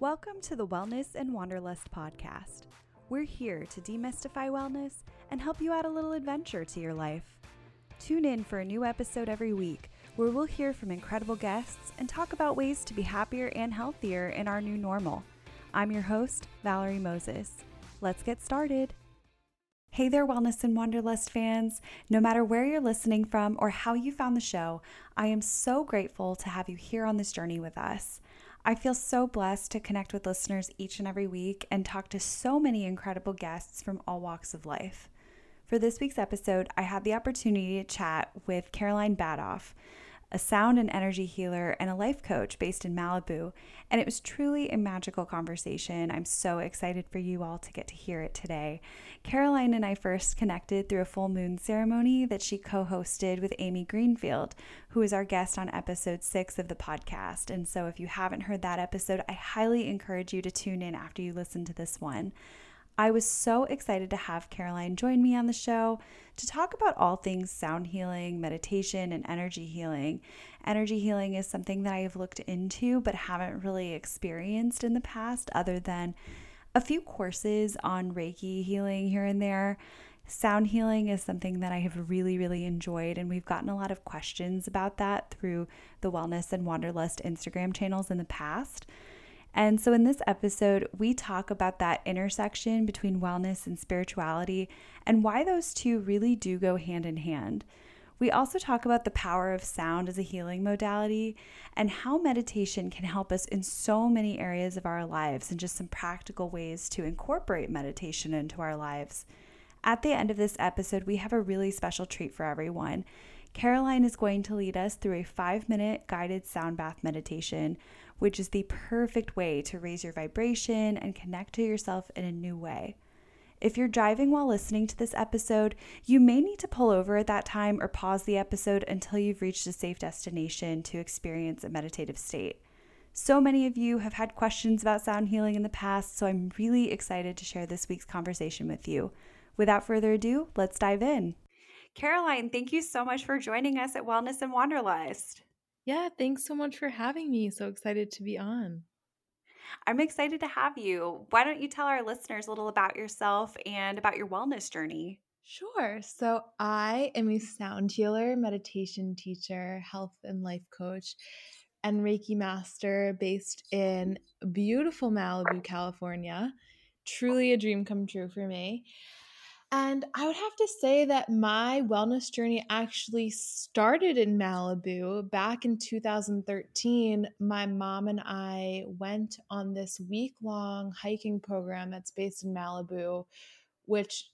Welcome to the Wellness and Wanderlust podcast. We're here to demystify wellness and help you add a little adventure to your life. Tune in for a new episode every week where we'll hear from incredible guests and talk about ways to be happier and healthier in our new normal. I'm your host, Valerie Moses. Let's get started. Hey there, Wellness and Wanderlust fans. No matter where you're listening from or how you found the show, I am so grateful to have you here on this journey with us. I feel so blessed to connect with listeners each and every week and talk to so many incredible guests from all walks of life. For this week's episode, I had the opportunity to chat with Caroline Badoff a sound and energy healer, and a life coach based in Malibu. And it was truly a magical conversation. I'm so excited for you all to get to hear it today. Caroline and I first connected through a full moon ceremony that she co hosted with Amy Greenfield, who is our guest on episode six of the podcast. And so if you haven't heard that episode, I highly encourage you to tune in after you listen to this one. I was so excited to have Caroline join me on the show to talk about all things sound healing, meditation, and energy healing. Energy healing is something that I have looked into but haven't really experienced in the past, other than a few courses on Reiki healing here and there. Sound healing is something that I have really, really enjoyed, and we've gotten a lot of questions about that through the Wellness and Wanderlust Instagram channels in the past. And so, in this episode, we talk about that intersection between wellness and spirituality and why those two really do go hand in hand. We also talk about the power of sound as a healing modality and how meditation can help us in so many areas of our lives and just some practical ways to incorporate meditation into our lives. At the end of this episode, we have a really special treat for everyone. Caroline is going to lead us through a five minute guided sound bath meditation which is the perfect way to raise your vibration and connect to yourself in a new way. If you're driving while listening to this episode, you may need to pull over at that time or pause the episode until you've reached a safe destination to experience a meditative state. So many of you have had questions about sound healing in the past, so I'm really excited to share this week's conversation with you. Without further ado, let's dive in. Caroline, thank you so much for joining us at Wellness and Wanderlust. Yeah, thanks so much for having me. So excited to be on. I'm excited to have you. Why don't you tell our listeners a little about yourself and about your wellness journey? Sure. So, I am a sound healer, meditation teacher, health and life coach, and Reiki master based in beautiful Malibu, California. Truly a dream come true for me. And I would have to say that my wellness journey actually started in Malibu. Back in 2013, my mom and I went on this week long hiking program that's based in Malibu, which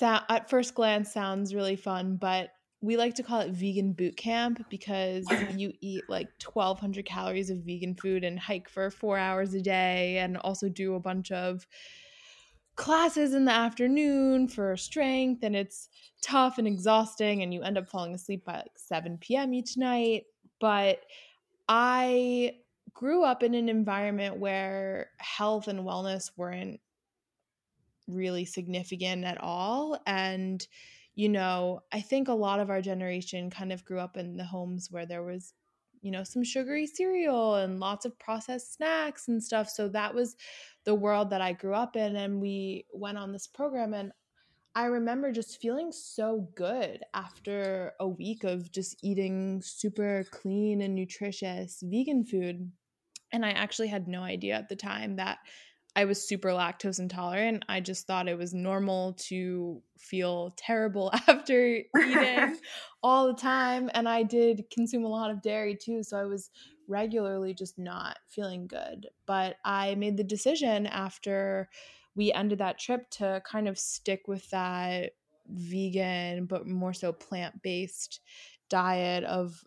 at first glance sounds really fun, but we like to call it vegan boot camp because you eat like 1200 calories of vegan food and hike for four hours a day and also do a bunch of classes in the afternoon for strength and it's tough and exhausting and you end up falling asleep by like 7 p.m. each night. But I grew up in an environment where health and wellness weren't really significant at all. And, you know, I think a lot of our generation kind of grew up in the homes where there was you know, some sugary cereal and lots of processed snacks and stuff. So that was the world that I grew up in. And we went on this program, and I remember just feeling so good after a week of just eating super clean and nutritious vegan food. And I actually had no idea at the time that I was super lactose intolerant. I just thought it was normal to feel terrible after eating all the time. And I did consume a lot of dairy too. So I was regularly just not feeling good. But I made the decision after we ended that trip to kind of stick with that vegan, but more so plant based diet of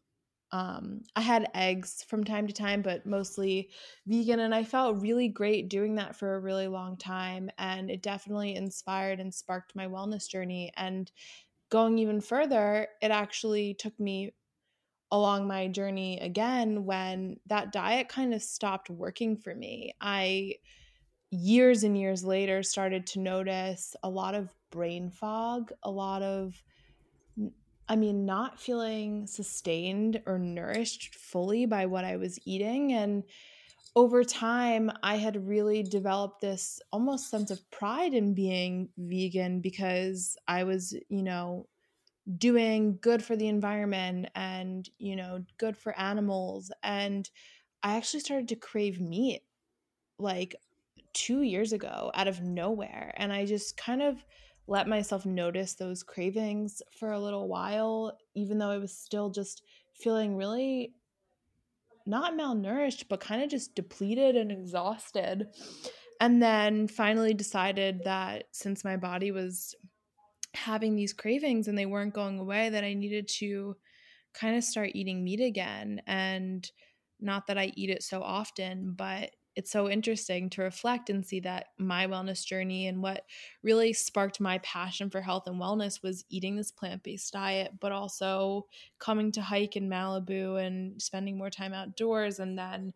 um, I had eggs from time to time, but mostly vegan. And I felt really great doing that for a really long time. And it definitely inspired and sparked my wellness journey. And going even further, it actually took me along my journey again when that diet kind of stopped working for me. I, years and years later, started to notice a lot of brain fog, a lot of I mean, not feeling sustained or nourished fully by what I was eating. And over time, I had really developed this almost sense of pride in being vegan because I was, you know, doing good for the environment and, you know, good for animals. And I actually started to crave meat like two years ago out of nowhere. And I just kind of let myself notice those cravings for a little while, even though I was still just feeling really not malnourished, but kind of just depleted and exhausted. And then finally decided that since my body was having these cravings and they weren't going away, that I needed to kind of start eating meat again. And not that I eat it so often, but it's so interesting to reflect and see that my wellness journey and what really sparked my passion for health and wellness was eating this plant-based diet but also coming to hike in Malibu and spending more time outdoors. And then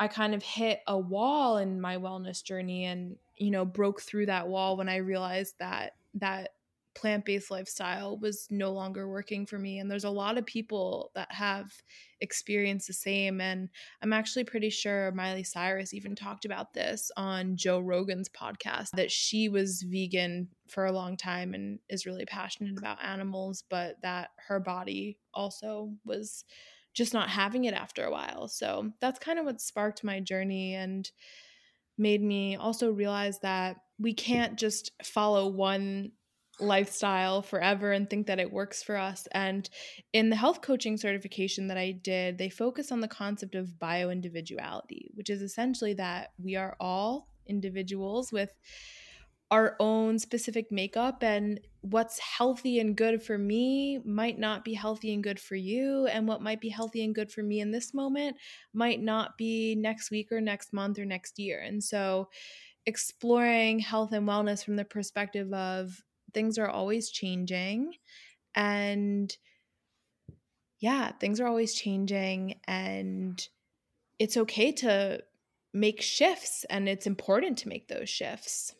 I kind of hit a wall in my wellness journey and you know broke through that wall when I realized that that plant-based lifestyle was no longer working for me and there's a lot of people that have experienced the same and i'm actually pretty sure miley cyrus even talked about this on joe rogan's podcast that she was vegan for a long time and is really passionate about animals but that her body also was just not having it after a while. So that's kind of what sparked my journey and made me also realize that we can't just follow one lifestyle forever and think that it works for us. And in the health coaching certification that I did, they focus on the concept of bio individuality, which is essentially that we are all individuals with our own specific makeup and what's healthy and good for me might not be healthy and good for you and what might be healthy and good for me in this moment might not be next week or next month or next year and so exploring health and wellness from the perspective of things are always changing and yeah, things are always changing and it's okay to make shifts and it's important to make those shifts.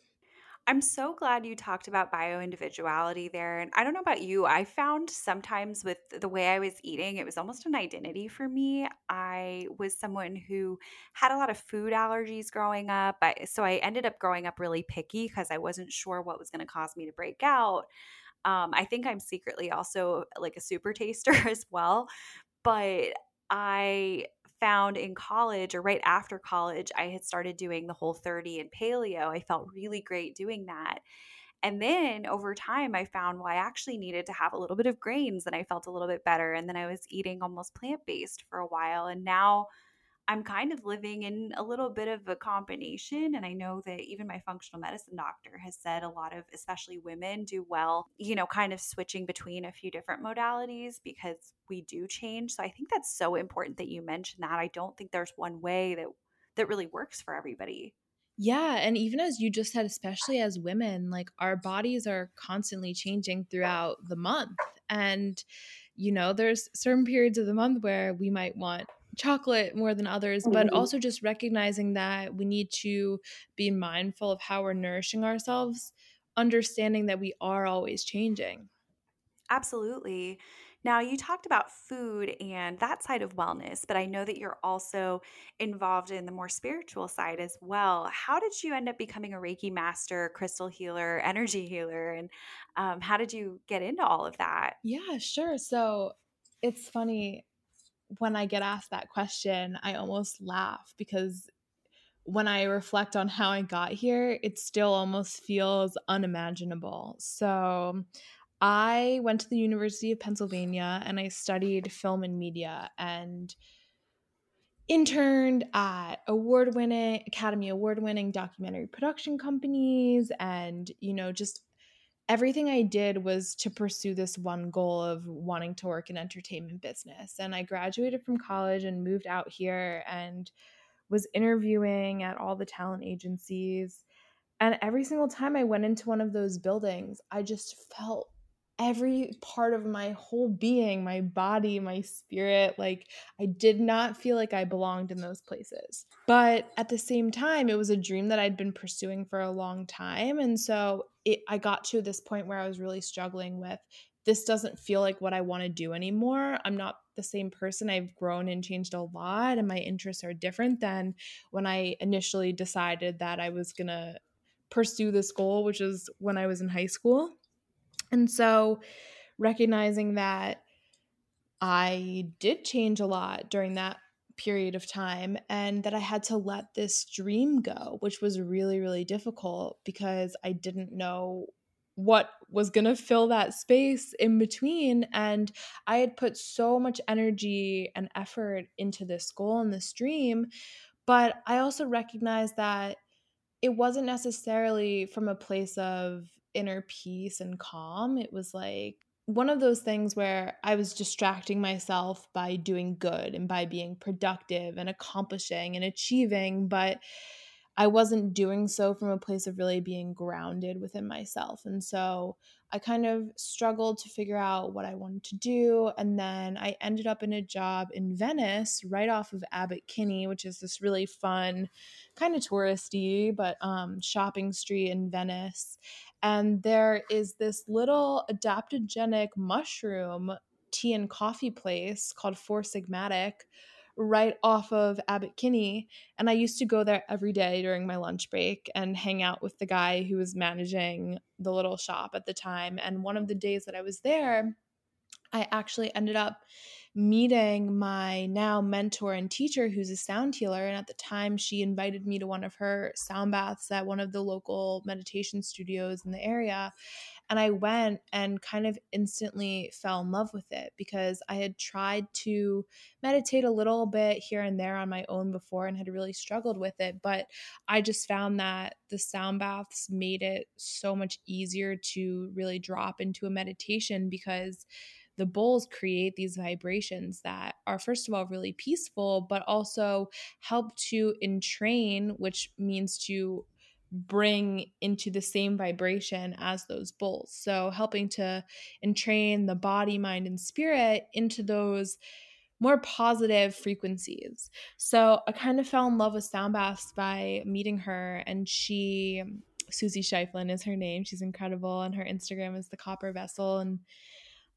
I'm so glad you talked about bio individuality there. And I don't know about you, I found sometimes with the way I was eating, it was almost an identity for me. I was someone who had a lot of food allergies growing up. I, so I ended up growing up really picky because I wasn't sure what was going to cause me to break out. Um, I think I'm secretly also like a super taster as well. But I found in college or right after college, I had started doing the whole 30 and paleo. I felt really great doing that. And then over time, I found well, I actually needed to have a little bit of grains and I felt a little bit better. And then I was eating almost plant based for a while. And now I'm kind of living in a little bit of a combination. And I know that even my functional medicine doctor has said a lot of, especially women, do well, you know, kind of switching between a few different modalities because we do change. So I think that's so important that you mentioned that. I don't think there's one way that that really works for everybody. Yeah. And even as you just said, especially as women, like our bodies are constantly changing throughout the month. And, you know, there's certain periods of the month where we might want chocolate more than others, but mm-hmm. also just recognizing that we need to be mindful of how we're nourishing ourselves, understanding that we are always changing. Absolutely. Now, you talked about food and that side of wellness, but I know that you're also involved in the more spiritual side as well. How did you end up becoming a Reiki master, crystal healer, energy healer? And um, how did you get into all of that? Yeah, sure. So it's funny when I get asked that question, I almost laugh because when I reflect on how I got here, it still almost feels unimaginable. So, I went to the University of Pennsylvania and I studied film and media and interned at award winning academy award winning documentary production companies and you know just everything I did was to pursue this one goal of wanting to work in entertainment business. And I graduated from college and moved out here and was interviewing at all the talent agencies. And every single time I went into one of those buildings, I just felt every part of my whole being, my body, my spirit. Like I did not feel like I belonged in those places. But at the same time, it was a dream that I'd been pursuing for a long time. And so it, I got to this point where I was really struggling with this doesn't feel like what I want to do anymore. I'm not the same person. I've grown and changed a lot, and my interests are different than when I initially decided that I was going to pursue this goal, which is when I was in high school. And so, recognizing that I did change a lot during that period of time and that I had to let this dream go, which was really, really difficult because I didn't know what was going to fill that space in between. And I had put so much energy and effort into this goal and this dream. But I also recognized that it wasn't necessarily from a place of inner peace and calm. It was like one of those things where I was distracting myself by doing good and by being productive and accomplishing and achieving. But I wasn't doing so from a place of really being grounded within myself. And so I kind of struggled to figure out what I wanted to do. And then I ended up in a job in Venice, right off of Abbot Kinney, which is this really fun, kind of touristy, but um, shopping street in Venice. And there is this little adaptogenic mushroom tea and coffee place called Four Sigmatic right off of Abbot Kinney. And I used to go there every day during my lunch break and hang out with the guy who was managing the little shop at the time. And one of the days that I was there, I actually ended up meeting my now mentor and teacher who's a sound healer and at the time she invited me to one of her sound baths at one of the local meditation studios in the area and I went and kind of instantly fell in love with it because I had tried to meditate a little bit here and there on my own before and had really struggled with it. But I just found that the sound baths made it so much easier to really drop into a meditation because the bowls create these vibrations that are first of all really peaceful but also help to entrain which means to bring into the same vibration as those bowls. So, helping to entrain the body, mind, and spirit into those more positive frequencies. So, I kind of fell in love with sound baths by meeting her, and she, Susie Scheiflin is her name. She's incredible, and her Instagram is the Copper Vessel. And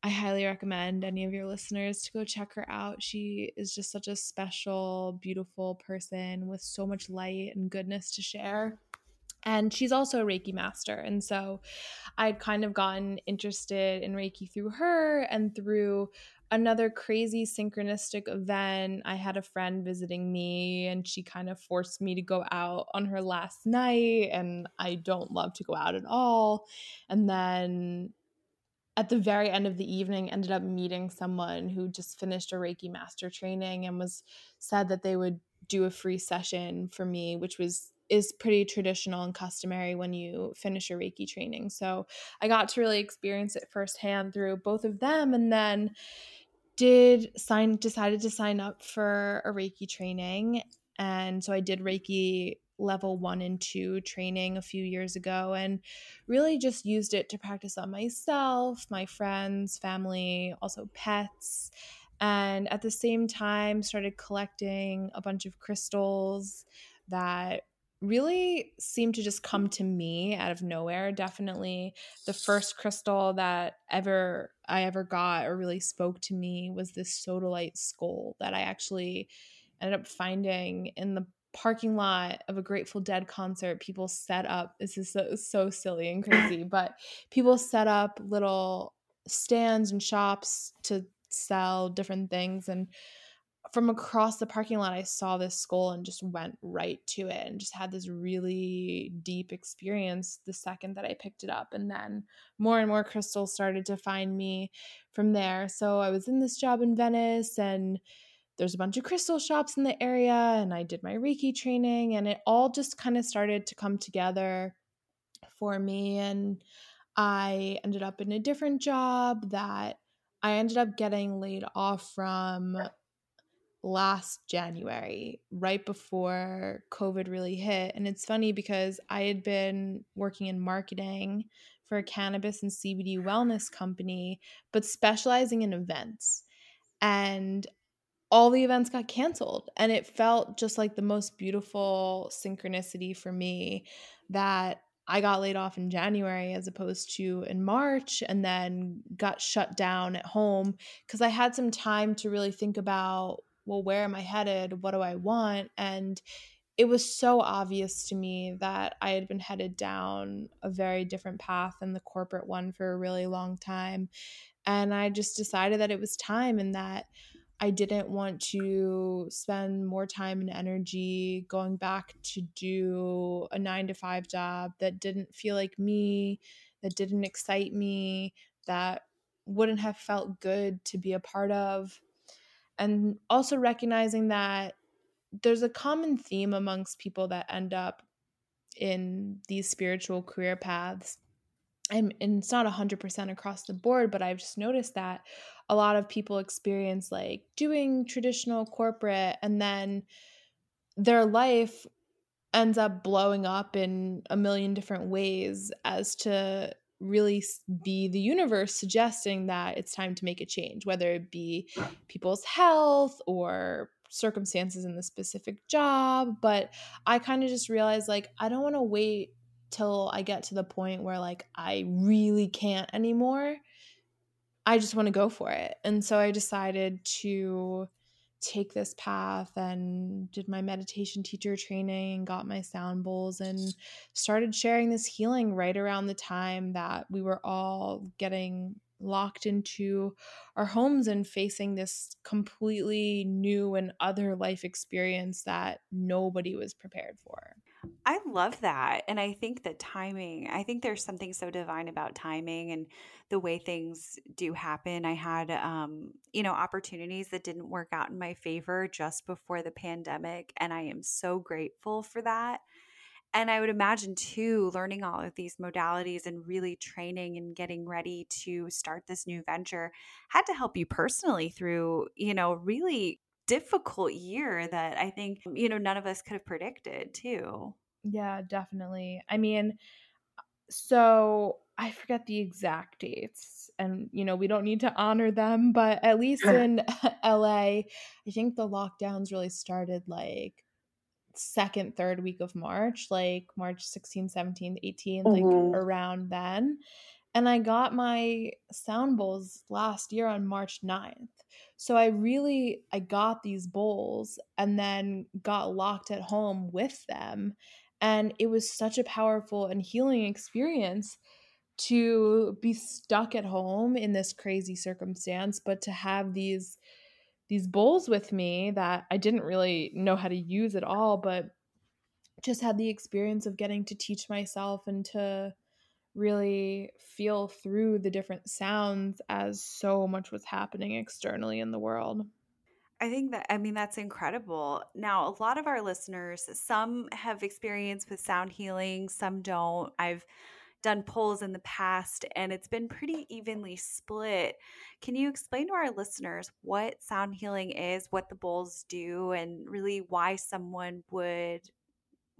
I highly recommend any of your listeners to go check her out. She is just such a special, beautiful person with so much light and goodness to share. And she's also a reiki master. And so i'd kind of gotten interested in reiki through her and through another crazy synchronistic event. I had a friend visiting me and she kind of forced me to go out on her last night and i don't love to go out at all. And then at the very end of the evening ended up meeting someone who just finished a reiki master training and was said that they would do a free session for me which was is pretty traditional and customary when you finish your Reiki training. So I got to really experience it firsthand through both of them and then did sign decided to sign up for a Reiki training. And so I did Reiki level one and two training a few years ago and really just used it to practice on myself, my friends, family, also pets. And at the same time, started collecting a bunch of crystals that really seemed to just come to me out of nowhere. Definitely the first crystal that ever I ever got or really spoke to me was this sodalite skull that I actually ended up finding in the parking lot of a Grateful Dead concert. People set up this is so, so silly and crazy, but people set up little stands and shops to sell different things and from across the parking lot, I saw this skull and just went right to it and just had this really deep experience the second that I picked it up. And then more and more crystals started to find me from there. So I was in this job in Venice and there's a bunch of crystal shops in the area and I did my Reiki training and it all just kind of started to come together for me. And I ended up in a different job that I ended up getting laid off from last January, right before COVID really hit. And it's funny because I had been working in marketing for a cannabis and CBD wellness company, but specializing in events. And all the events got canceled. And it felt just like the most beautiful synchronicity for me that I got laid off in January as opposed to in March and then got shut down at home because I had some time to really think about, well, where am I headed? What do I want? And it was so obvious to me that I had been headed down a very different path than the corporate one for a really long time. And I just decided that it was time and that I didn't want to spend more time and energy going back to do a nine to five job that didn't feel like me, that didn't excite me, that wouldn't have felt good to be a part of. And also recognizing that there's a common theme amongst people that end up in these spiritual career paths and, and it's not 100% across the board but i've just noticed that a lot of people experience like doing traditional corporate and then their life ends up blowing up in a million different ways as to really be the universe suggesting that it's time to make a change whether it be people's health or circumstances in the specific job. But i kind of just realized like i don't want to wait till I get to the point where like I really can't anymore. I just want to go for it. And so I decided to take this path and did my meditation teacher training, and got my sound bowls, and started sharing this healing right around the time that we were all getting locked into our homes and facing this completely new and other life experience that nobody was prepared for. I love that. And I think that timing, I think there's something so divine about timing and the way things do happen. I had, um, you know, opportunities that didn't work out in my favor just before the pandemic. And I am so grateful for that. And I would imagine too, learning all of these modalities and really training and getting ready to start this new venture had to help you personally through, you know, really difficult year that I think, you know, none of us could have predicted too. Yeah, definitely. I mean, so I forget the exact dates and you know, we don't need to honor them, but at least in LA, I think the lockdowns really started like second third week of March, like March 16th, 17th, 18th, mm-hmm. like around then. And I got my sound bowls last year on March 9th. So I really I got these bowls and then got locked at home with them and it was such a powerful and healing experience to be stuck at home in this crazy circumstance but to have these these bowls with me that I didn't really know how to use at all but just had the experience of getting to teach myself and to really feel through the different sounds as so much was happening externally in the world. I think that, I mean, that's incredible. Now, a lot of our listeners, some have experience with sound healing, some don't. I've done polls in the past and it's been pretty evenly split. Can you explain to our listeners what sound healing is, what the bowls do, and really why someone would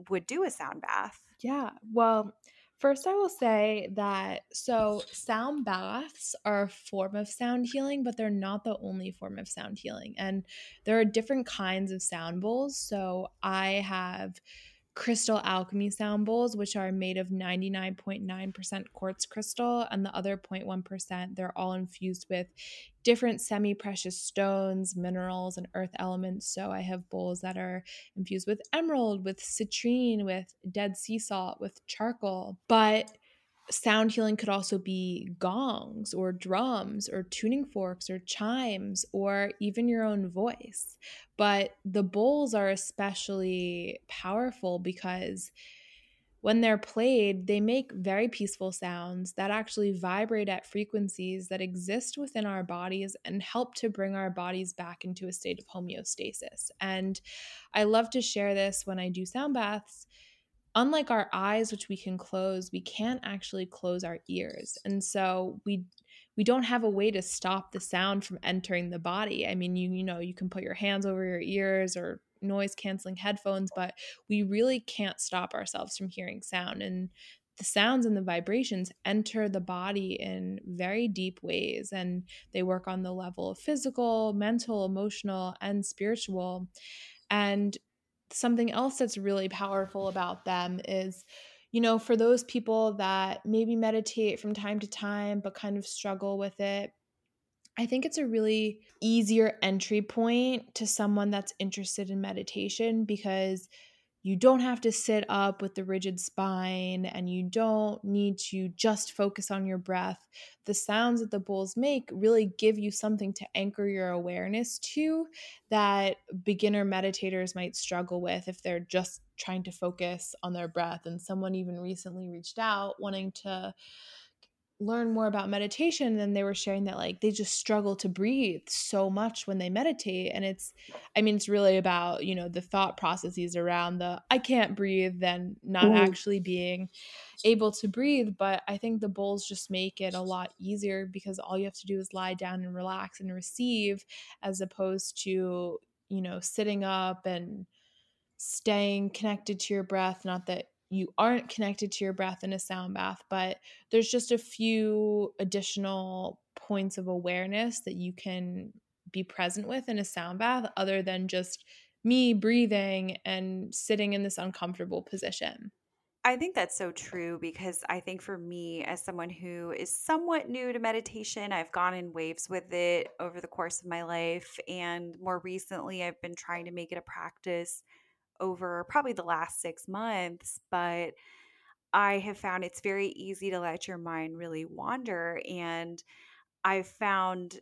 would do a sound bath? Yeah. Well, First, I will say that so sound baths are a form of sound healing, but they're not the only form of sound healing. And there are different kinds of sound bowls. So I have crystal alchemy sound bowls, which are made of 99.9% quartz crystal, and the other 0.1%, they're all infused with different semi precious stones, minerals, and earth elements. So I have bowls that are infused with emerald, with citrine, with dead sea salt, with charcoal. But sound healing could also be gongs or drums or tuning forks or chimes or even your own voice. But the bowls are especially powerful because when they're played, they make very peaceful sounds that actually vibrate at frequencies that exist within our bodies and help to bring our bodies back into a state of homeostasis. And I love to share this when I do sound baths. Unlike our eyes which we can close we can't actually close our ears. And so we we don't have a way to stop the sound from entering the body. I mean you you know you can put your hands over your ears or noise canceling headphones but we really can't stop ourselves from hearing sound and the sounds and the vibrations enter the body in very deep ways and they work on the level of physical mental emotional and spiritual. And something else that's really powerful about them is you know, for those people that maybe meditate from time to time but kind of struggle with it, I think it's a really easier entry point to someone that's interested in meditation because you don't have to sit up with the rigid spine and you don't need to just focus on your breath. The sounds that the bowls make really give you something to anchor your awareness to that beginner meditators might struggle with if they're just trying to focus on their breath. And someone even recently reached out wanting to learn more about meditation and they were sharing that like they just struggle to breathe so much when they meditate and it's i mean it's really about you know the thought processes around the i can't breathe then not Ooh. actually being able to breathe but i think the bowls just make it a lot easier because all you have to do is lie down and relax and receive as opposed to you know sitting up and staying connected to your breath not that you aren't connected to your breath in a sound bath, but there's just a few additional points of awareness that you can be present with in a sound bath other than just me breathing and sitting in this uncomfortable position. I think that's so true because I think for me, as someone who is somewhat new to meditation, I've gone in waves with it over the course of my life. And more recently, I've been trying to make it a practice over probably the last six months, but I have found it's very easy to let your mind really wander. And I've found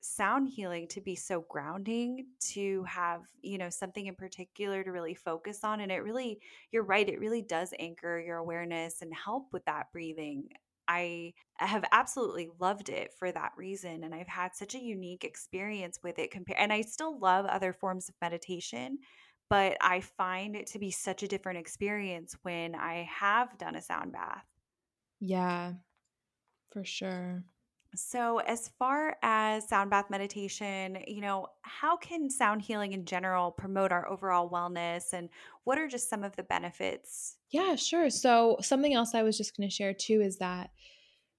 sound healing to be so grounding to have you know something in particular to really focus on and it really you're right it really does anchor your awareness and help with that breathing i have absolutely loved it for that reason and i've had such a unique experience with it compared and i still love other forms of meditation but I find it to be such a different experience when I have done a sound bath. Yeah, for sure. So, as far as sound bath meditation, you know, how can sound healing in general promote our overall wellness and what are just some of the benefits? Yeah, sure. So, something else I was just going to share too is that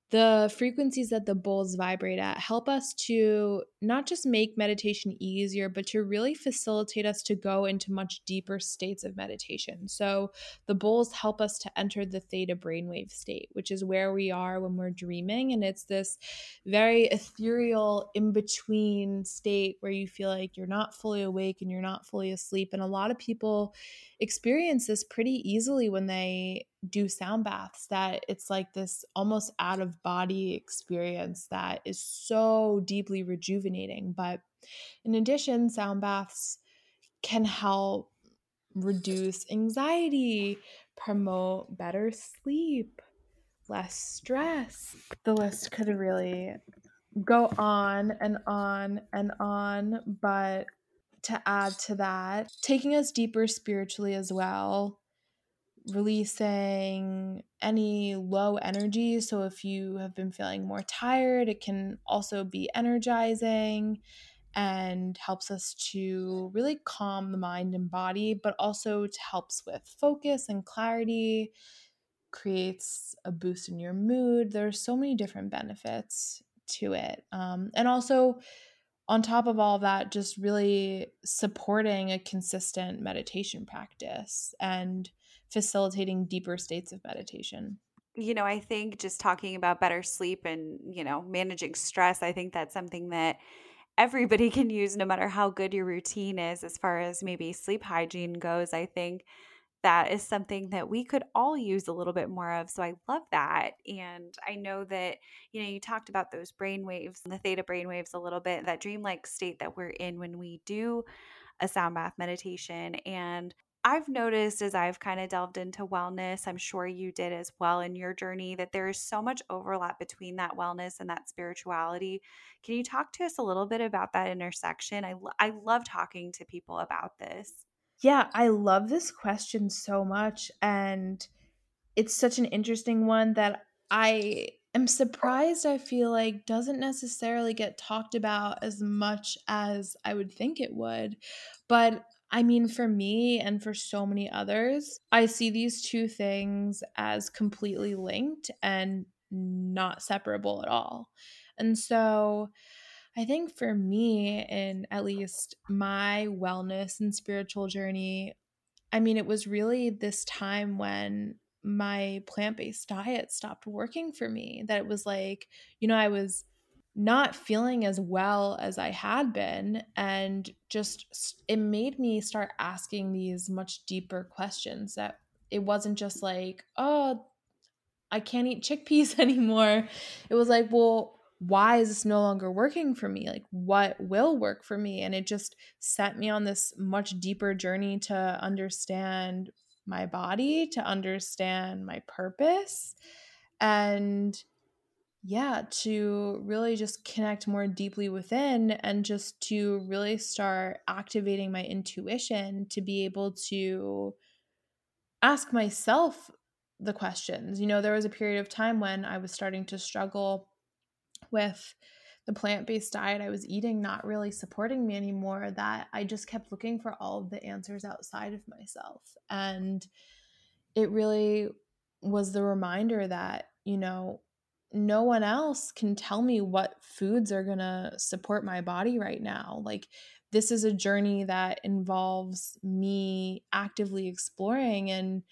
the frequencies that the bowls vibrate at help us to not just make meditation easier, but to really facilitate us to go into much deeper states of meditation. So, the bowls help us to enter the theta brainwave state, which is where we are when we're dreaming. And it's this very ethereal, in between state where you feel like you're not fully awake and you're not fully asleep. And a lot of people experience this pretty easily when they do sound baths that it's like this almost out of body experience that is so deeply rejuvenating but in addition sound baths can help reduce anxiety promote better sleep less stress the list could really go on and on and on but to add to that, taking us deeper spiritually as well, releasing any low energy. So, if you have been feeling more tired, it can also be energizing and helps us to really calm the mind and body, but also helps with focus and clarity, creates a boost in your mood. There's so many different benefits to it. Um, and also, on top of all of that, just really supporting a consistent meditation practice and facilitating deeper states of meditation. You know, I think just talking about better sleep and, you know, managing stress, I think that's something that everybody can use no matter how good your routine is as far as maybe sleep hygiene goes. I think that is something that we could all use a little bit more of. So I love that. And I know that, you know, you talked about those brain waves, the theta brain waves a little bit, that dreamlike state that we're in when we do a sound bath meditation. And I've noticed as I've kind of delved into wellness, I'm sure you did as well in your journey, that there is so much overlap between that wellness and that spirituality. Can you talk to us a little bit about that intersection? I, I love talking to people about this. Yeah, I love this question so much. And it's such an interesting one that I am surprised, I feel like, doesn't necessarily get talked about as much as I would think it would. But I mean, for me and for so many others, I see these two things as completely linked and not separable at all. And so I think for me, in at least my wellness and spiritual journey, I mean, it was really this time when my plant based diet stopped working for me. That it was like, you know, I was not feeling as well as I had been. And just it made me start asking these much deeper questions that it wasn't just like, oh, I can't eat chickpeas anymore. It was like, well, why is this no longer working for me? Like, what will work for me? And it just set me on this much deeper journey to understand my body, to understand my purpose, and yeah, to really just connect more deeply within and just to really start activating my intuition to be able to ask myself the questions. You know, there was a period of time when I was starting to struggle with the plant based diet I was eating not really supporting me anymore, that I just kept looking for all of the answers outside of myself. And it really was the reminder that, you know, no one else can tell me what foods are going to support my body right now. Like, this is a journey that involves me actively exploring and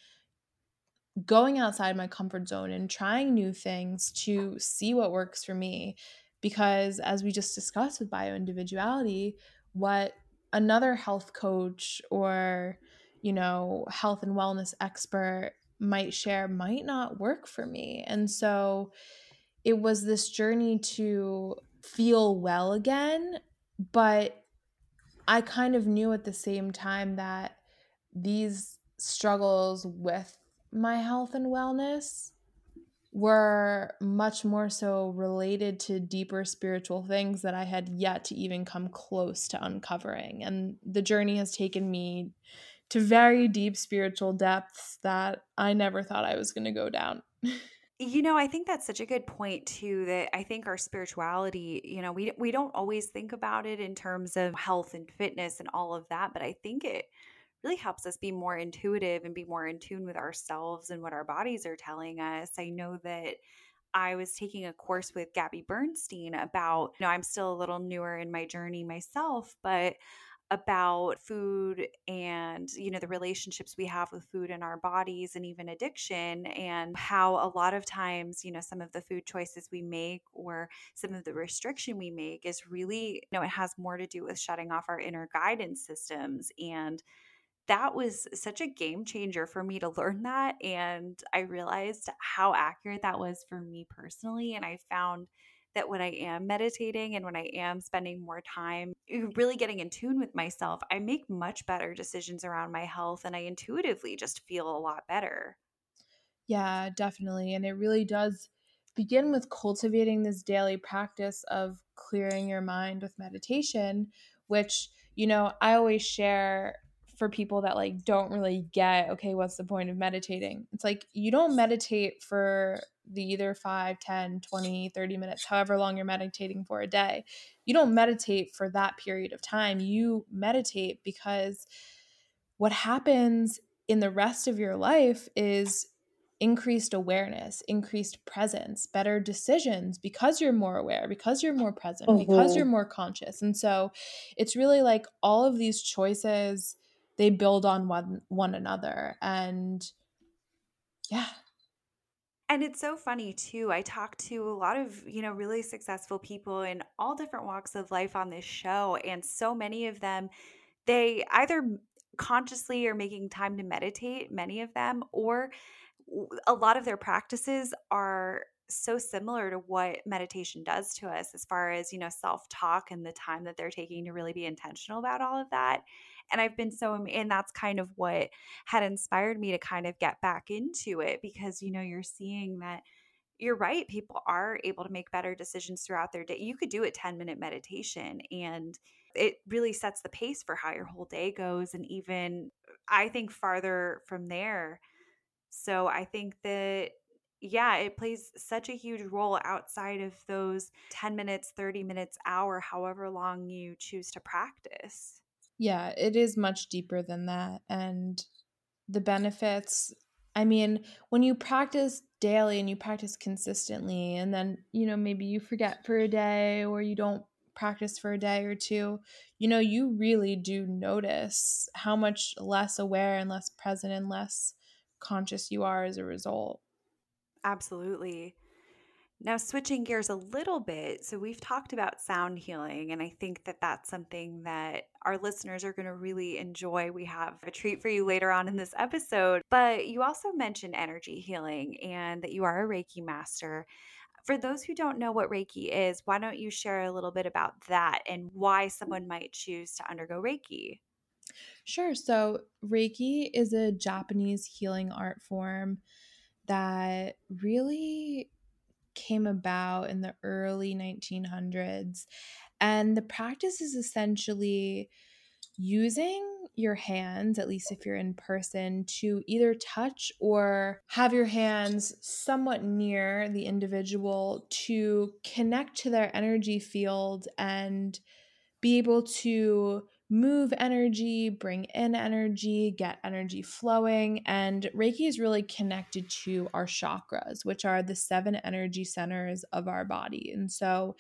going outside my comfort zone and trying new things to see what works for me. Because as we just discussed with bio individuality, what another health coach or, you know, health and wellness expert might share might not work for me. And so it was this journey to feel well again, but I kind of knew at the same time that these struggles with my health and wellness were much more so related to deeper spiritual things that I had yet to even come close to uncovering. And the journey has taken me to very deep spiritual depths that I never thought I was going to go down. You know, I think that's such a good point too that I think our spirituality, you know, we we don't always think about it in terms of health and fitness and all of that, but I think it really helps us be more intuitive and be more in tune with ourselves and what our bodies are telling us. I know that I was taking a course with Gabby Bernstein about, you know, I'm still a little newer in my journey myself, but about food and you know the relationships we have with food in our bodies and even addiction and how a lot of times you know some of the food choices we make or some of the restriction we make is really you know it has more to do with shutting off our inner guidance systems and that was such a game changer for me to learn that. And I realized how accurate that was for me personally. And I found that when I am meditating and when I am spending more time eh, really getting in tune with myself, I make much better decisions around my health and I intuitively just feel a lot better. Yeah, definitely. And it really does begin with cultivating this daily practice of clearing your mind with meditation, which, you know, I always share for people that like don't really get okay what's the point of meditating it's like you don't meditate for the either 5 10 20 30 minutes however long you're meditating for a day you don't meditate for that period of time you meditate because what happens in the rest of your life is increased awareness, increased presence, better decisions because you're more aware, because you're more present, mm-hmm. because you're more conscious. And so it's really like all of these choices they build on one one another and yeah. And it's so funny too. I talk to a lot of you know really successful people in all different walks of life on this show and so many of them they either consciously are making time to meditate many of them or a lot of their practices are so similar to what meditation does to us as far as you know self-talk and the time that they're taking to really be intentional about all of that and I've been so, and that's kind of what had inspired me to kind of get back into it because, you know, you're seeing that you're right. People are able to make better decisions throughout their day. You could do a 10 minute meditation and it really sets the pace for how your whole day goes. And even I think farther from there. So I think that yeah, it plays such a huge role outside of those 10 minutes, 30 minutes, hour, however long you choose to practice. Yeah, it is much deeper than that. And the benefits, I mean, when you practice daily and you practice consistently, and then, you know, maybe you forget for a day or you don't practice for a day or two, you know, you really do notice how much less aware and less present and less conscious you are as a result. Absolutely. Now, switching gears a little bit, so we've talked about sound healing, and I think that that's something that our listeners are going to really enjoy. We have a treat for you later on in this episode, but you also mentioned energy healing and that you are a Reiki master. For those who don't know what Reiki is, why don't you share a little bit about that and why someone might choose to undergo Reiki? Sure. So, Reiki is a Japanese healing art form that really came about in the early 1900s. And the practice is essentially using your hands, at least if you're in person, to either touch or have your hands somewhat near the individual to connect to their energy field and be able to move energy, bring in energy, get energy flowing. And Reiki is really connected to our chakras, which are the seven energy centers of our body. And so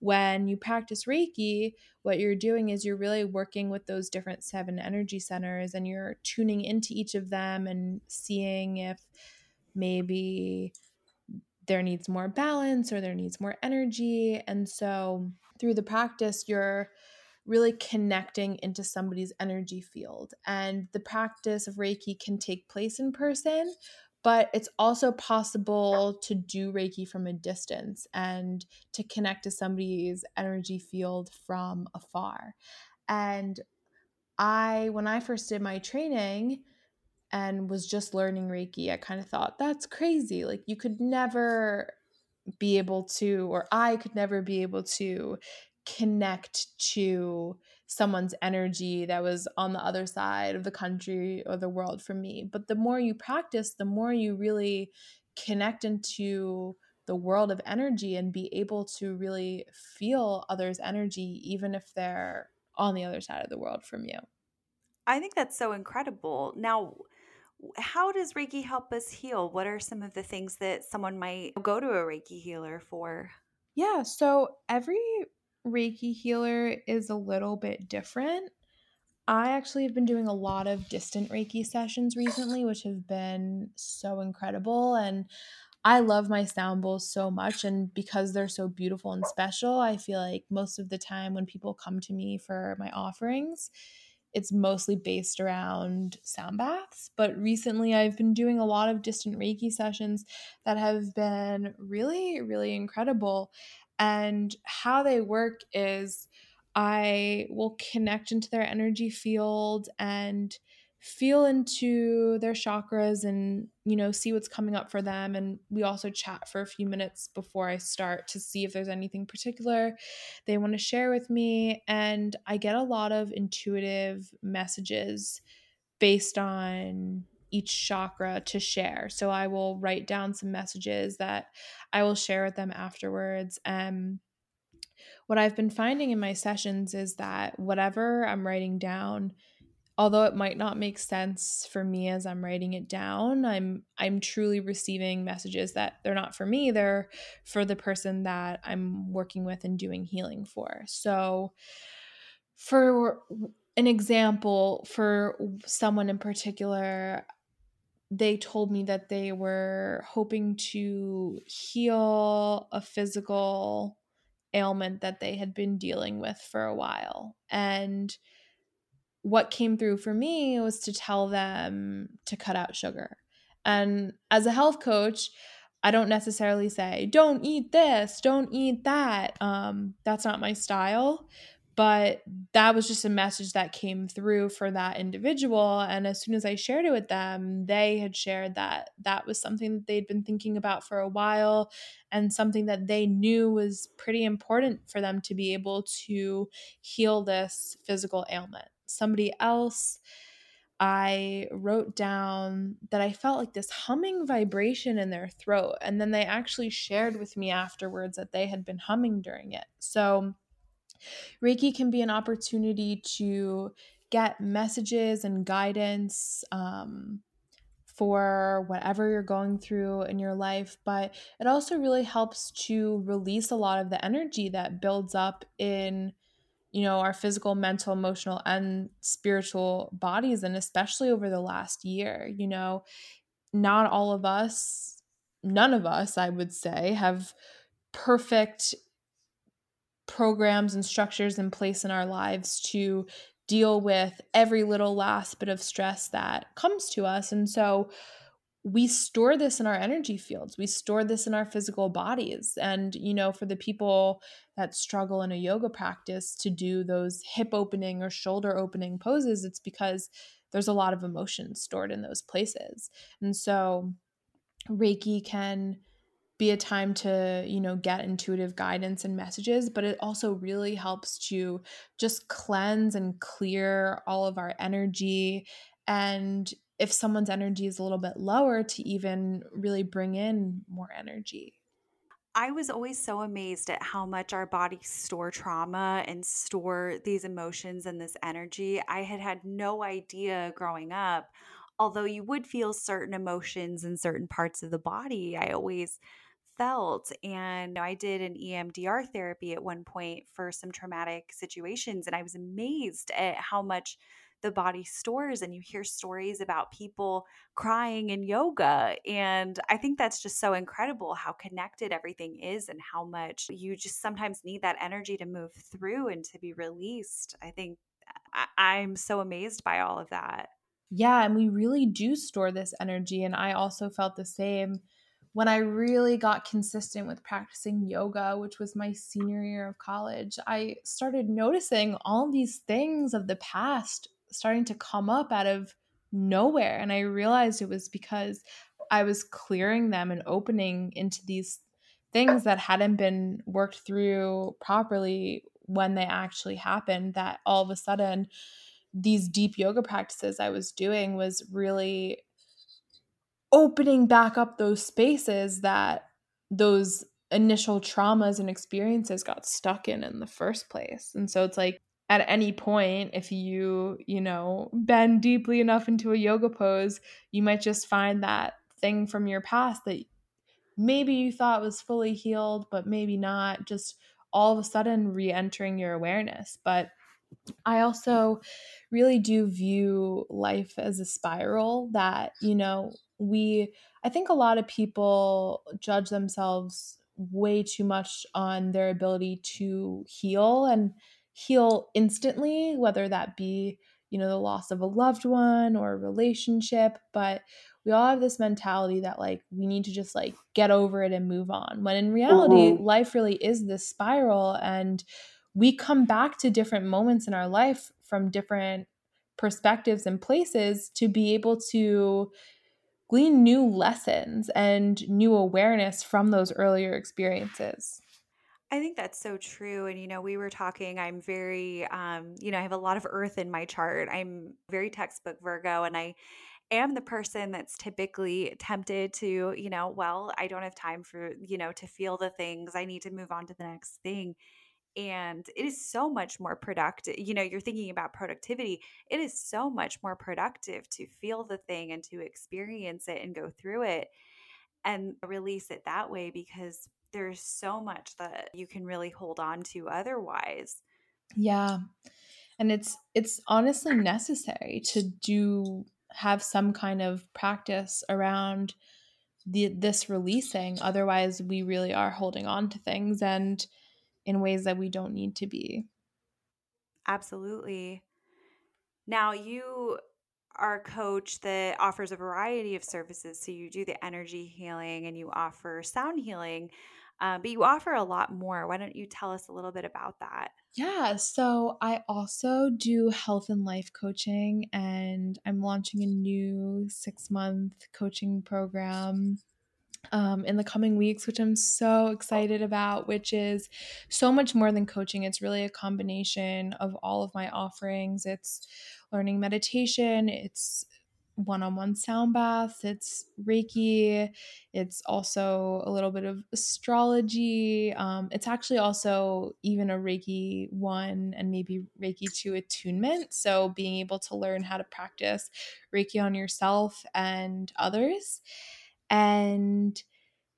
when you practice Reiki, what you're doing is you're really working with those different seven energy centers and you're tuning into each of them and seeing if maybe there needs more balance or there needs more energy. And so through the practice, you're really connecting into somebody's energy field. And the practice of Reiki can take place in person, but it's also possible to do Reiki from a distance and to connect to somebody's energy field from afar. And I, when I first did my training, and was just learning Reiki, I kind of thought, that's crazy. Like, you could never be able to, or I could never be able to connect to someone's energy that was on the other side of the country or the world from me. But the more you practice, the more you really connect into the world of energy and be able to really feel others' energy, even if they're on the other side of the world from you. I think that's so incredible. Now, how does Reiki help us heal? What are some of the things that someone might go to a Reiki healer for? Yeah, so every Reiki healer is a little bit different. I actually have been doing a lot of distant Reiki sessions recently, which have been so incredible. And I love my sound bowls so much. And because they're so beautiful and special, I feel like most of the time when people come to me for my offerings, it's mostly based around sound baths. But recently, I've been doing a lot of distant Reiki sessions that have been really, really incredible. And how they work is I will connect into their energy field and feel into their chakras and you know see what's coming up for them and we also chat for a few minutes before I start to see if there's anything particular they want to share with me and I get a lot of intuitive messages based on each chakra to share. So I will write down some messages that I will share with them afterwards. And what I've been finding in my sessions is that whatever I'm writing down, although it might not make sense for me as I'm writing it down, I'm I'm truly receiving messages that they're not for me, they're for the person that I'm working with and doing healing for. So for an example for someone in particular, they told me that they were hoping to heal a physical ailment that they had been dealing with for a while. And what came through for me was to tell them to cut out sugar. And as a health coach, I don't necessarily say, don't eat this, don't eat that. Um, that's not my style but that was just a message that came through for that individual and as soon as i shared it with them they had shared that that was something that they'd been thinking about for a while and something that they knew was pretty important for them to be able to heal this physical ailment somebody else I wrote down that I felt like this humming vibration in their throat. And then they actually shared with me afterwards that they had been humming during it. So Reiki can be an opportunity to get messages and guidance um, for whatever you're going through in your life, but it also really helps to release a lot of the energy that builds up in you know our physical mental emotional and spiritual bodies and especially over the last year you know? Not all of us, none of us, I would say, have perfect programs and structures in place in our lives to deal with every little last bit of stress that comes to us. And so we store this in our energy fields. We store this in our physical bodies. And, you know, for the people that struggle in a yoga practice to do those hip opening or shoulder opening poses, it's because there's a lot of emotion stored in those places. And so Reiki can be a time to you know get intuitive guidance and messages but it also really helps to just cleanse and clear all of our energy and if someone's energy is a little bit lower to even really bring in more energy I was always so amazed at how much our bodies store trauma and store these emotions and this energy. I had had no idea growing up, although you would feel certain emotions in certain parts of the body. I always felt. And I did an EMDR therapy at one point for some traumatic situations. And I was amazed at how much the body stores. And you hear stories about people crying in yoga. And I think that's just so incredible how connected everything is and how much you just sometimes need that energy to move through and to be released. I think I- I'm so amazed by all of that. Yeah, and we really do store this energy. And I also felt the same when I really got consistent with practicing yoga, which was my senior year of college, I started noticing all these things of the past starting to come up out of nowhere. And I realized it was because I was clearing them and opening into these things that hadn't been worked through properly when they actually happened. That all of a sudden, these deep yoga practices I was doing was really opening back up those spaces that those initial traumas and experiences got stuck in in the first place. And so it's like at any point if you, you know, bend deeply enough into a yoga pose, you might just find that thing from your past that maybe you thought was fully healed but maybe not just all of a sudden re-entering your awareness. But I also really do view life as a spiral that, you know, we I think a lot of people judge themselves way too much on their ability to heal and heal instantly, whether that be, you know, the loss of a loved one or a relationship, but we all have this mentality that like we need to just like get over it and move on. When in reality, mm-hmm. life really is this spiral and we come back to different moments in our life from different perspectives and places to be able to glean new lessons and new awareness from those earlier experiences. I think that's so true. And, you know, we were talking, I'm very, um, you know, I have a lot of earth in my chart. I'm very textbook Virgo and I am the person that's typically tempted to, you know, well, I don't have time for, you know, to feel the things. I need to move on to the next thing and it is so much more productive you know you're thinking about productivity it is so much more productive to feel the thing and to experience it and go through it and release it that way because there's so much that you can really hold on to otherwise. Yeah and it's it's honestly necessary to do have some kind of practice around the this releasing otherwise we really are holding on to things and in ways that we don't need to be. Absolutely. Now, you are a coach that offers a variety of services. So, you do the energy healing and you offer sound healing, uh, but you offer a lot more. Why don't you tell us a little bit about that? Yeah, so I also do health and life coaching, and I'm launching a new six month coaching program um, in the coming weeks, which I'm so excited about, which is so much more than coaching. It's really a combination of all of my offerings. It's learning meditation, it's one on one sound baths, it's Reiki, it's also a little bit of astrology. Um, it's actually also even a Reiki 1 and maybe Reiki 2 attunement. So being able to learn how to practice Reiki on yourself and others. And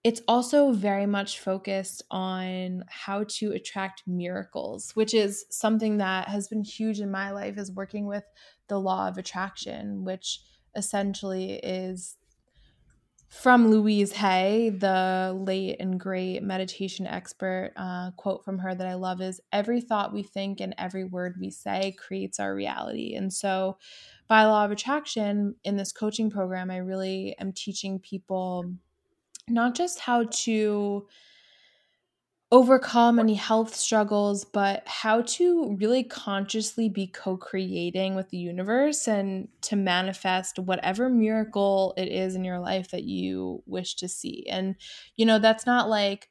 it's also very much focused on how to attract miracles, which is something that has been huge in my life is working with the law of attraction, which essentially is from Louise Hay, the late and great meditation expert, uh, quote from her that I love is Every thought we think and every word we say creates our reality. And so, by law of attraction, in this coaching program, I really am teaching people not just how to overcome any health struggles, but how to really consciously be co creating with the universe and to manifest whatever miracle it is in your life that you wish to see. And, you know, that's not like,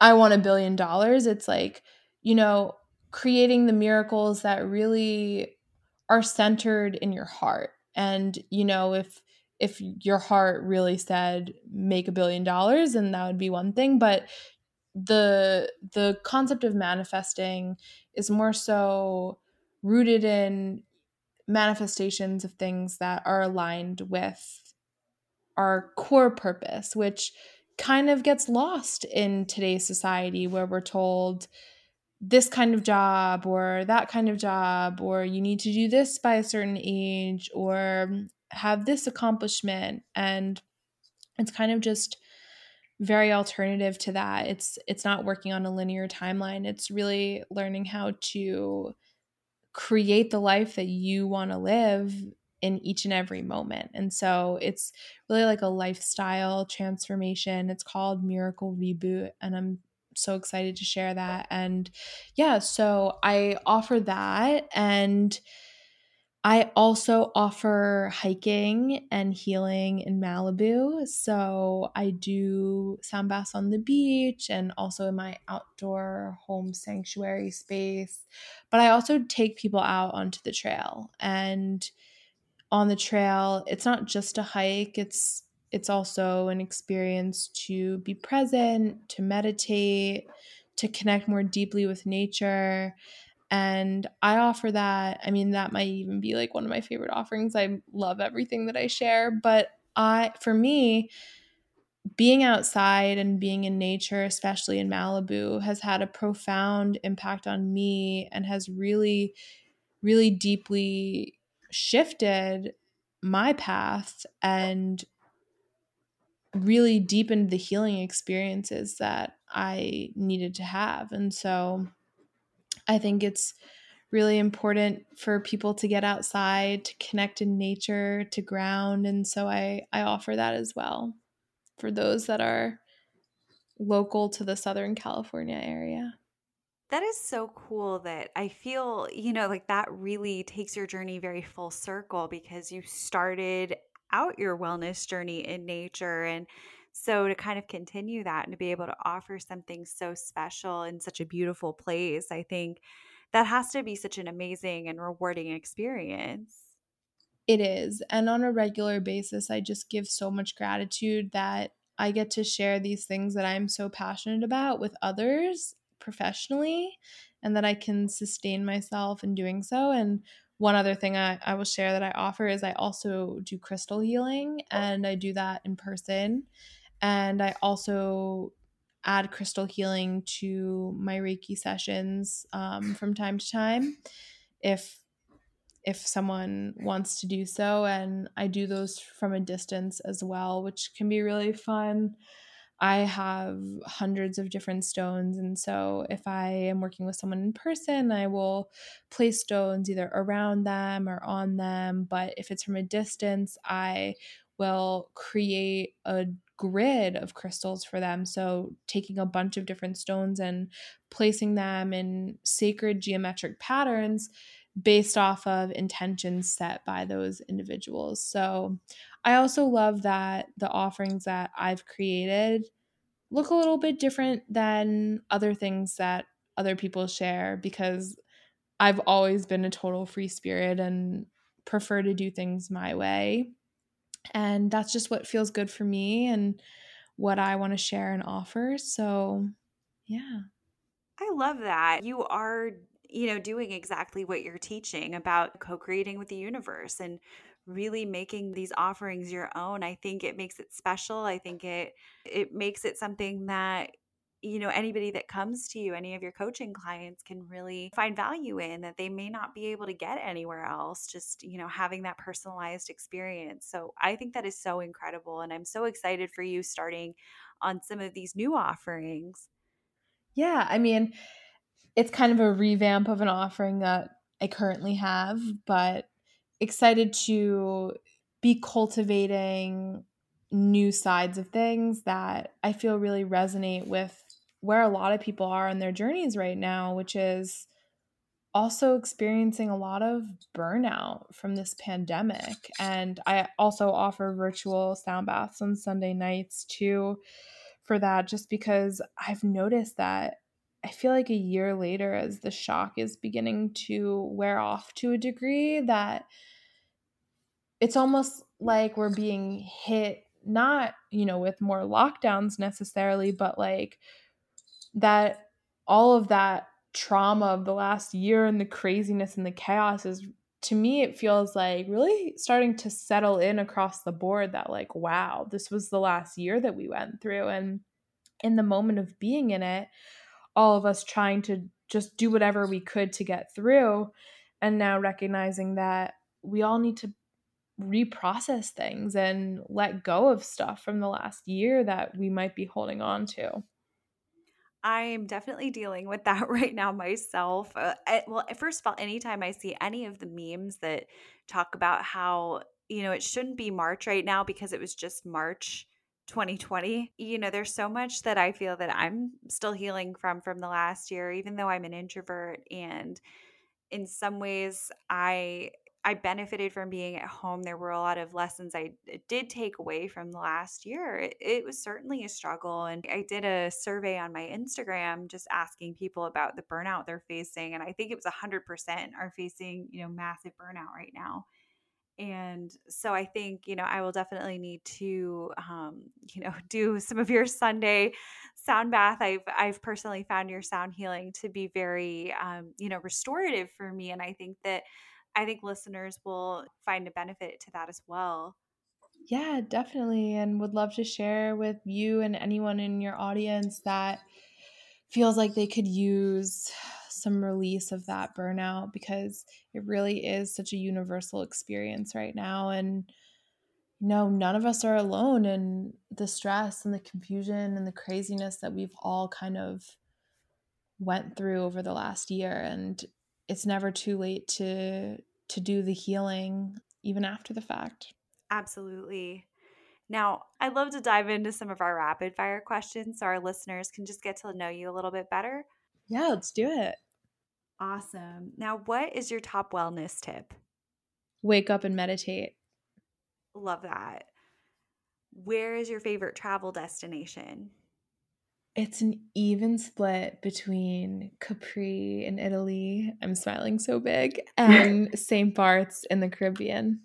I want a billion dollars. It's like, you know, creating the miracles that really are centered in your heart. And, you know, if, if your heart really said make a billion dollars and that would be one thing but the the concept of manifesting is more so rooted in manifestations of things that are aligned with our core purpose which kind of gets lost in today's society where we're told this kind of job or that kind of job or you need to do this by a certain age or have this accomplishment and it's kind of just very alternative to that. It's it's not working on a linear timeline. It's really learning how to create the life that you want to live in each and every moment. And so it's really like a lifestyle transformation. It's called Miracle Reboot and I'm so excited to share that. And yeah, so I offer that and I also offer hiking and healing in Malibu. So I do sound baths on the beach and also in my outdoor home sanctuary space. But I also take people out onto the trail. And on the trail, it's not just a hike, it's it's also an experience to be present, to meditate, to connect more deeply with nature and I offer that. I mean, that might even be like one of my favorite offerings. I love everything that I share, but I for me, being outside and being in nature, especially in Malibu, has had a profound impact on me and has really really deeply shifted my path and really deepened the healing experiences that I needed to have. And so I think it's really important for people to get outside, to connect in nature, to ground, and so I I offer that as well for those that are local to the Southern California area. That is so cool that I feel, you know, like that really takes your journey very full circle because you started out your wellness journey in nature and so to kind of continue that and to be able to offer something so special in such a beautiful place, I think that has to be such an amazing and rewarding experience. It is. And on a regular basis, I just give so much gratitude that I get to share these things that I'm so passionate about with others professionally and that I can sustain myself in doing so. And one other thing I, I will share that I offer is I also do crystal healing and I do that in person. And I also add crystal healing to my Reiki sessions um, from time to time if if someone wants to do so. And I do those from a distance as well which can be really fun I have hundreds of different stones. And so if I am working with someone in person, I will place stones either around them or on them. But if it's from a distance, I will create a grid of crystals for them. So taking a bunch of different stones and placing them in sacred geometric patterns based off of intentions set by those individuals. So I also love that the offerings that I've created look a little bit different than other things that other people share because I've always been a total free spirit and prefer to do things my way. And that's just what feels good for me and what I want to share and offer. So, yeah. I love that. You are you know, doing exactly what you're teaching about co creating with the universe and really making these offerings your own. I think it makes it special. I think it it makes it something that you know anybody that comes to you any of your coaching clients can really find value in that they may not be able to get anywhere else just you know having that personalized experience so i think that is so incredible and i'm so excited for you starting on some of these new offerings yeah i mean it's kind of a revamp of an offering that i currently have but excited to be cultivating new sides of things that I feel really resonate with where a lot of people are in their journeys right now, which is also experiencing a lot of burnout from this pandemic. And I also offer virtual sound baths on Sunday nights too for that, just because I've noticed that I feel like a year later, as the shock is beginning to wear off to a degree, that it's almost like we're being hit not, you know, with more lockdowns necessarily, but like that all of that trauma of the last year and the craziness and the chaos is to me it feels like really starting to settle in across the board that like wow this was the last year that we went through. And in the moment of being in it all of us trying to just do whatever we could to get through and now recognizing that we all need to reprocess things and let go of stuff from the last year that we might be holding on to I am definitely dealing with that right now myself. Uh, I, well, first of all, anytime I see any of the memes that talk about how, you know, it shouldn't be March right now because it was just March 2020, you know, there's so much that I feel that I'm still healing from from the last year, even though I'm an introvert. And in some ways, I I benefited from being at home. There were a lot of lessons I did take away from the last year. It, it, was certainly a struggle. And I did a survey on my Instagram just asking people about the burnout they're facing. And I think it was 100% are facing, you know, massive burnout right now. And so I think, you know, I will definitely need to, um, you know, do some of your Sunday sound bath. I've, I've personally found your sound healing to be very, um, you know, restorative for me. And I think that, I think listeners will find a benefit to that as well. Yeah, definitely. And would love to share with you and anyone in your audience that feels like they could use some release of that burnout because it really is such a universal experience right now. And you know, none of us are alone in the stress and the confusion and the craziness that we've all kind of went through over the last year. And it's never too late to to do the healing even after the fact. Absolutely. Now, I'd love to dive into some of our rapid fire questions so our listeners can just get to know you a little bit better. Yeah, let's do it. Awesome. Now, what is your top wellness tip? Wake up and meditate. Love that. Where is your favorite travel destination? It's an even split between Capri in Italy. I'm smiling so big. And St. Bart's in the Caribbean.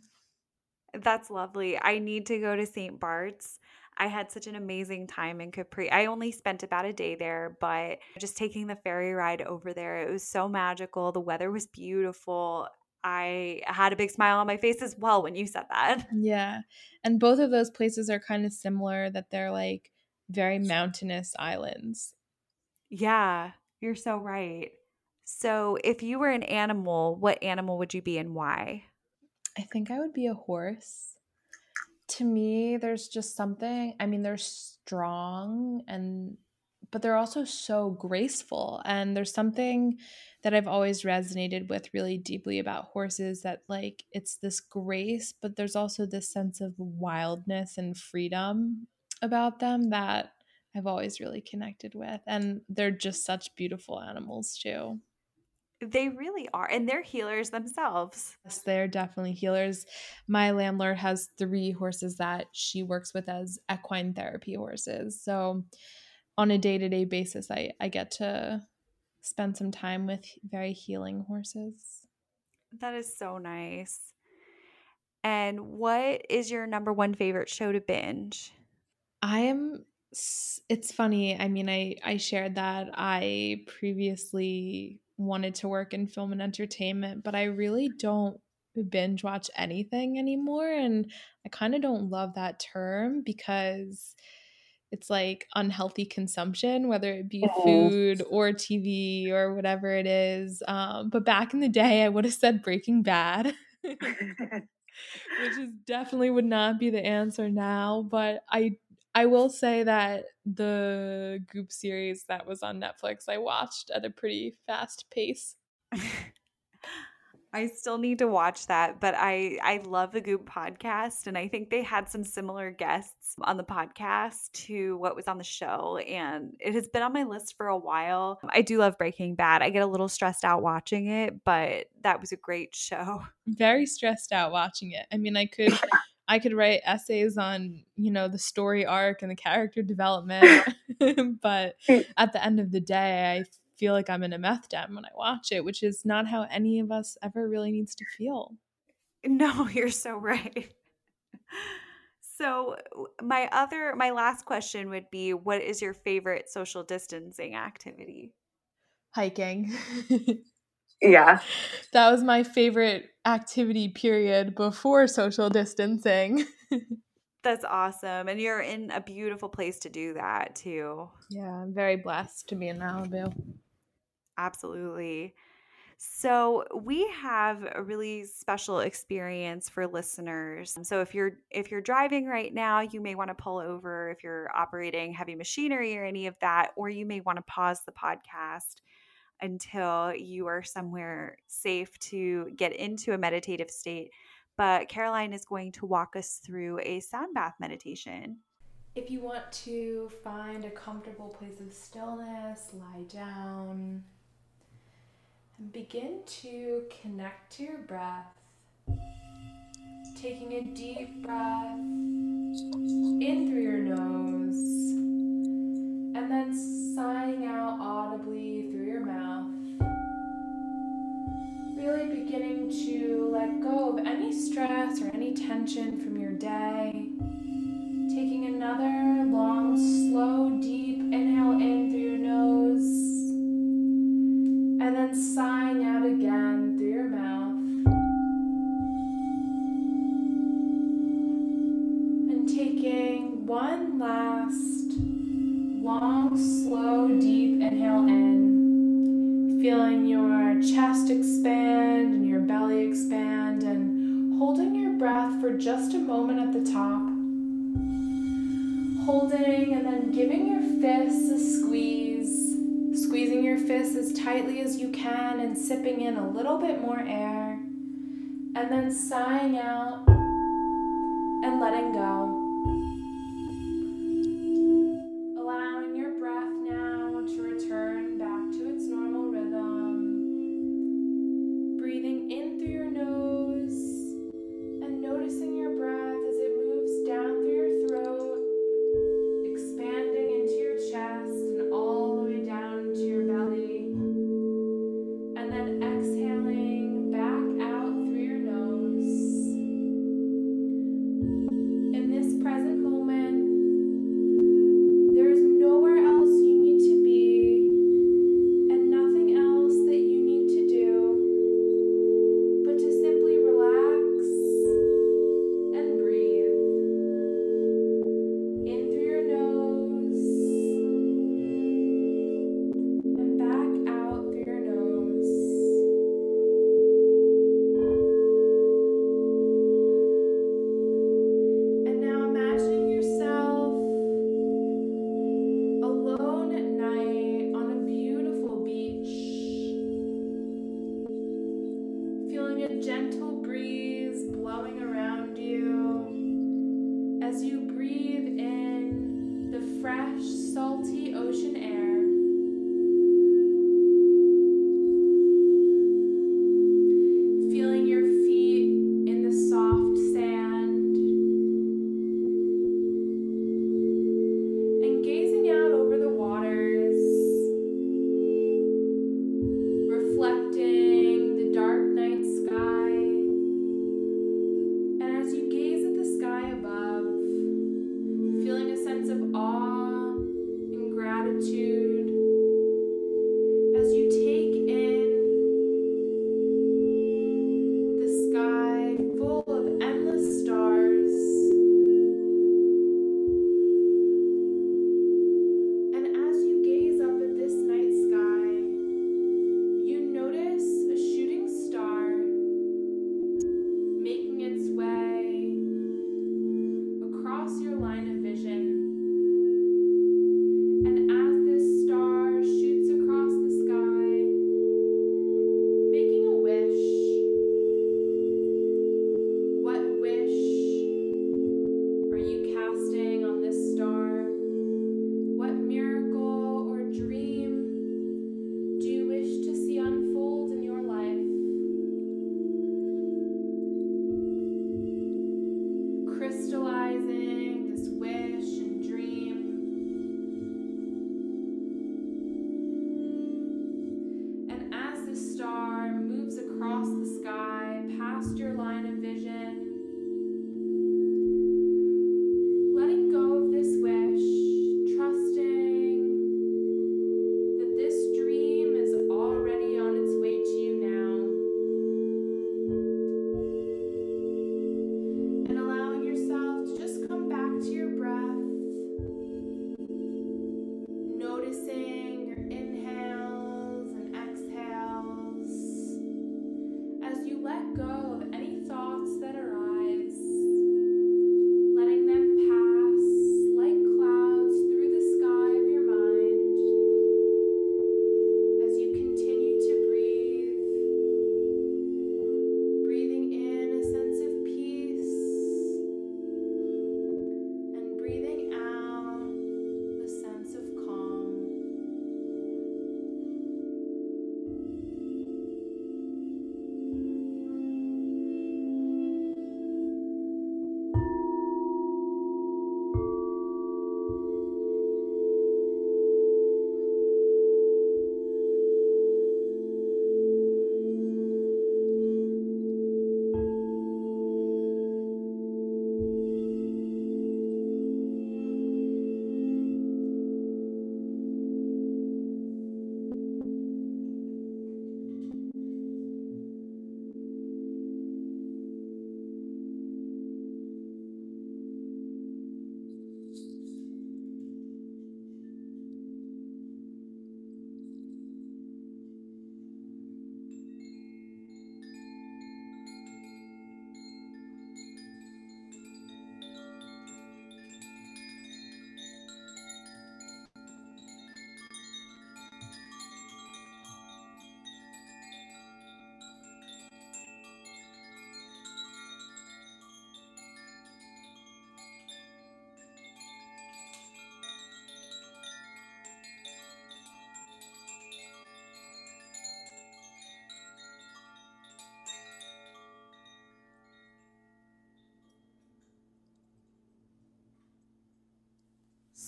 That's lovely. I need to go to St. Bart's. I had such an amazing time in Capri. I only spent about a day there, but just taking the ferry ride over there, it was so magical. The weather was beautiful. I had a big smile on my face as well when you said that. Yeah. And both of those places are kind of similar that they're like very mountainous islands. Yeah, you're so right. So, if you were an animal, what animal would you be and why? I think I would be a horse. To me, there's just something, I mean, they're strong and but they're also so graceful and there's something that I've always resonated with really deeply about horses that like it's this grace but there's also this sense of wildness and freedom about them that I've always really connected with. And they're just such beautiful animals, too. They really are. And they're healers themselves. Yes, they're definitely healers. My landlord has three horses that she works with as equine therapy horses. So on a day to day basis, I, I get to spend some time with very healing horses. That is so nice. And what is your number one favorite show to binge? I am it's funny. I mean, I I shared that I previously wanted to work in film and entertainment, but I really don't binge watch anything anymore and I kind of don't love that term because it's like unhealthy consumption, whether it be food or TV or whatever it is. Um, but back in the day, I would have said Breaking Bad, which is definitely would not be the answer now. But I I will say that the Goop series that was on Netflix, I watched at a pretty fast pace. I still need to watch that, but I I love the Goop podcast and I think they had some similar guests on the podcast to what was on the show and it has been on my list for a while. I do love Breaking Bad. I get a little stressed out watching it, but that was a great show. Very stressed out watching it. I mean, I could I could write essays on, you know, the story arc and the character development, but mm. at the end of the day, I feel like I'm in a meth den when I watch it, which is not how any of us ever really needs to feel. No, you're so right. So, my other my last question would be what is your favorite social distancing activity? Hiking. Yeah. that was my favorite activity period before social distancing. That's awesome. And you're in a beautiful place to do that too. yeah, I'm very blessed to be in Malibu. Absolutely. So we have a really special experience for listeners. So if you're if you're driving right now, you may want to pull over if you're operating heavy machinery or any of that or you may want to pause the podcast until you are somewhere safe to get into a meditative state. But Caroline is going to walk us through a sound bath meditation. If you want to find a comfortable place of stillness, lie down and begin to connect to your breath. Taking a deep breath in through your nose and then sighing out audibly through your mouth. Really beginning to let go of any stress or any tension from your day. Taking another long, slow, deep inhale in through your nose. And then sighing out again through your mouth. And taking one last long, slow, deep inhale in. Feeling your chest expand and your belly expand, and holding your breath for just a moment at the top holding and then giving your fists a squeeze, squeezing your fists as tightly as you can and sipping in a little bit more air, and then sighing out and letting go.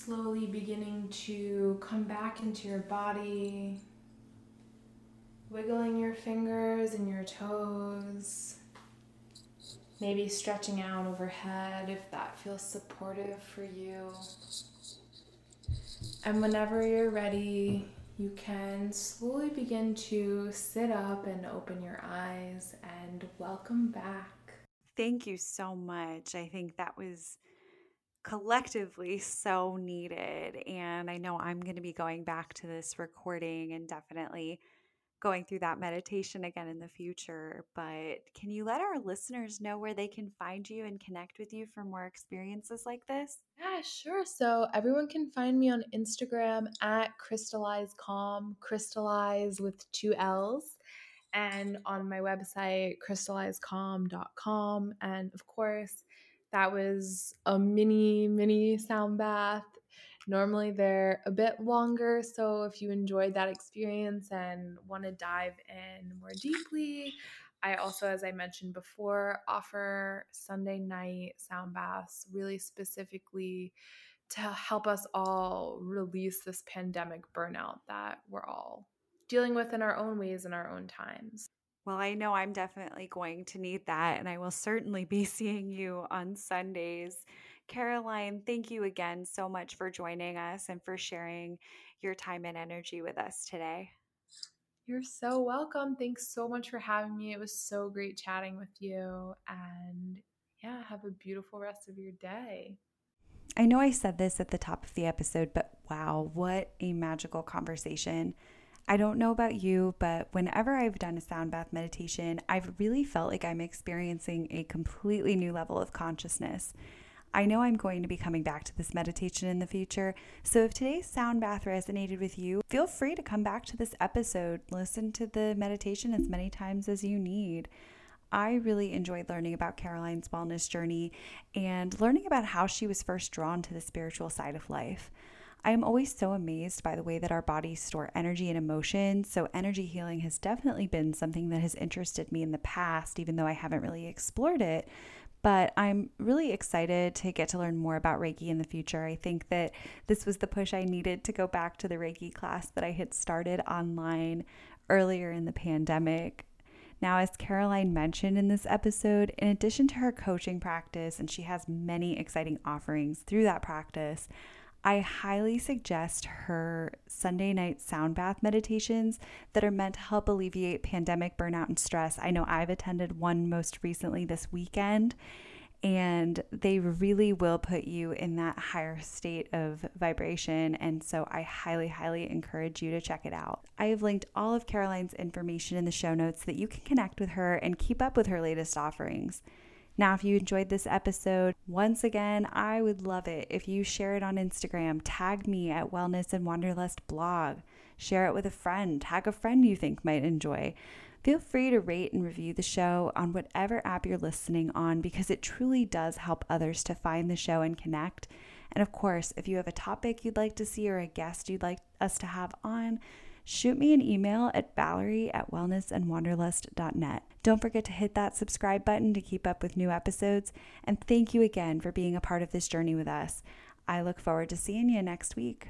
Slowly beginning to come back into your body, wiggling your fingers and your toes, maybe stretching out overhead if that feels supportive for you. And whenever you're ready, you can slowly begin to sit up and open your eyes and welcome back. Thank you so much. I think that was collectively so needed. And I know I'm going to be going back to this recording and definitely going through that meditation again in the future. But can you let our listeners know where they can find you and connect with you for more experiences like this? Yeah, sure. So everyone can find me on Instagram at crystallize calm, crystallize with two L's, and on my website, crystallizecalm.com. And of course, that was a mini, mini sound bath. Normally they're a bit longer, so if you enjoyed that experience and want to dive in more deeply, I also, as I mentioned before, offer Sunday night sound baths really specifically to help us all release this pandemic burnout that we're all dealing with in our own ways in our own times. Well, I know I'm definitely going to need that, and I will certainly be seeing you on Sundays. Caroline, thank you again so much for joining us and for sharing your time and energy with us today. You're so welcome. Thanks so much for having me. It was so great chatting with you. And yeah, have a beautiful rest of your day. I know I said this at the top of the episode, but wow, what a magical conversation. I don't know about you, but whenever I've done a sound bath meditation, I've really felt like I'm experiencing a completely new level of consciousness. I know I'm going to be coming back to this meditation in the future, so if today's sound bath resonated with you, feel free to come back to this episode, listen to the meditation as many times as you need. I really enjoyed learning about Caroline's wellness journey and learning about how she was first drawn to the spiritual side of life. I am always so amazed by the way that our bodies store energy and emotion. So, energy healing has definitely been something that has interested me in the past, even though I haven't really explored it. But I'm really excited to get to learn more about Reiki in the future. I think that this was the push I needed to go back to the Reiki class that I had started online earlier in the pandemic. Now, as Caroline mentioned in this episode, in addition to her coaching practice, and she has many exciting offerings through that practice, I highly suggest her Sunday night sound bath meditations that are meant to help alleviate pandemic burnout and stress. I know I've attended one most recently this weekend, and they really will put you in that higher state of vibration. And so I highly, highly encourage you to check it out. I have linked all of Caroline's information in the show notes so that you can connect with her and keep up with her latest offerings. Now, if you enjoyed this episode, once again, I would love it if you share it on Instagram, tag me at Wellness and Wanderlust blog, share it with a friend, tag a friend you think might enjoy. Feel free to rate and review the show on whatever app you're listening on because it truly does help others to find the show and connect. And of course, if you have a topic you'd like to see or a guest you'd like us to have on, shoot me an email at Valerie at wellnessandwanderlust.net. Don't forget to hit that subscribe button to keep up with new episodes. And thank you again for being a part of this journey with us. I look forward to seeing you next week.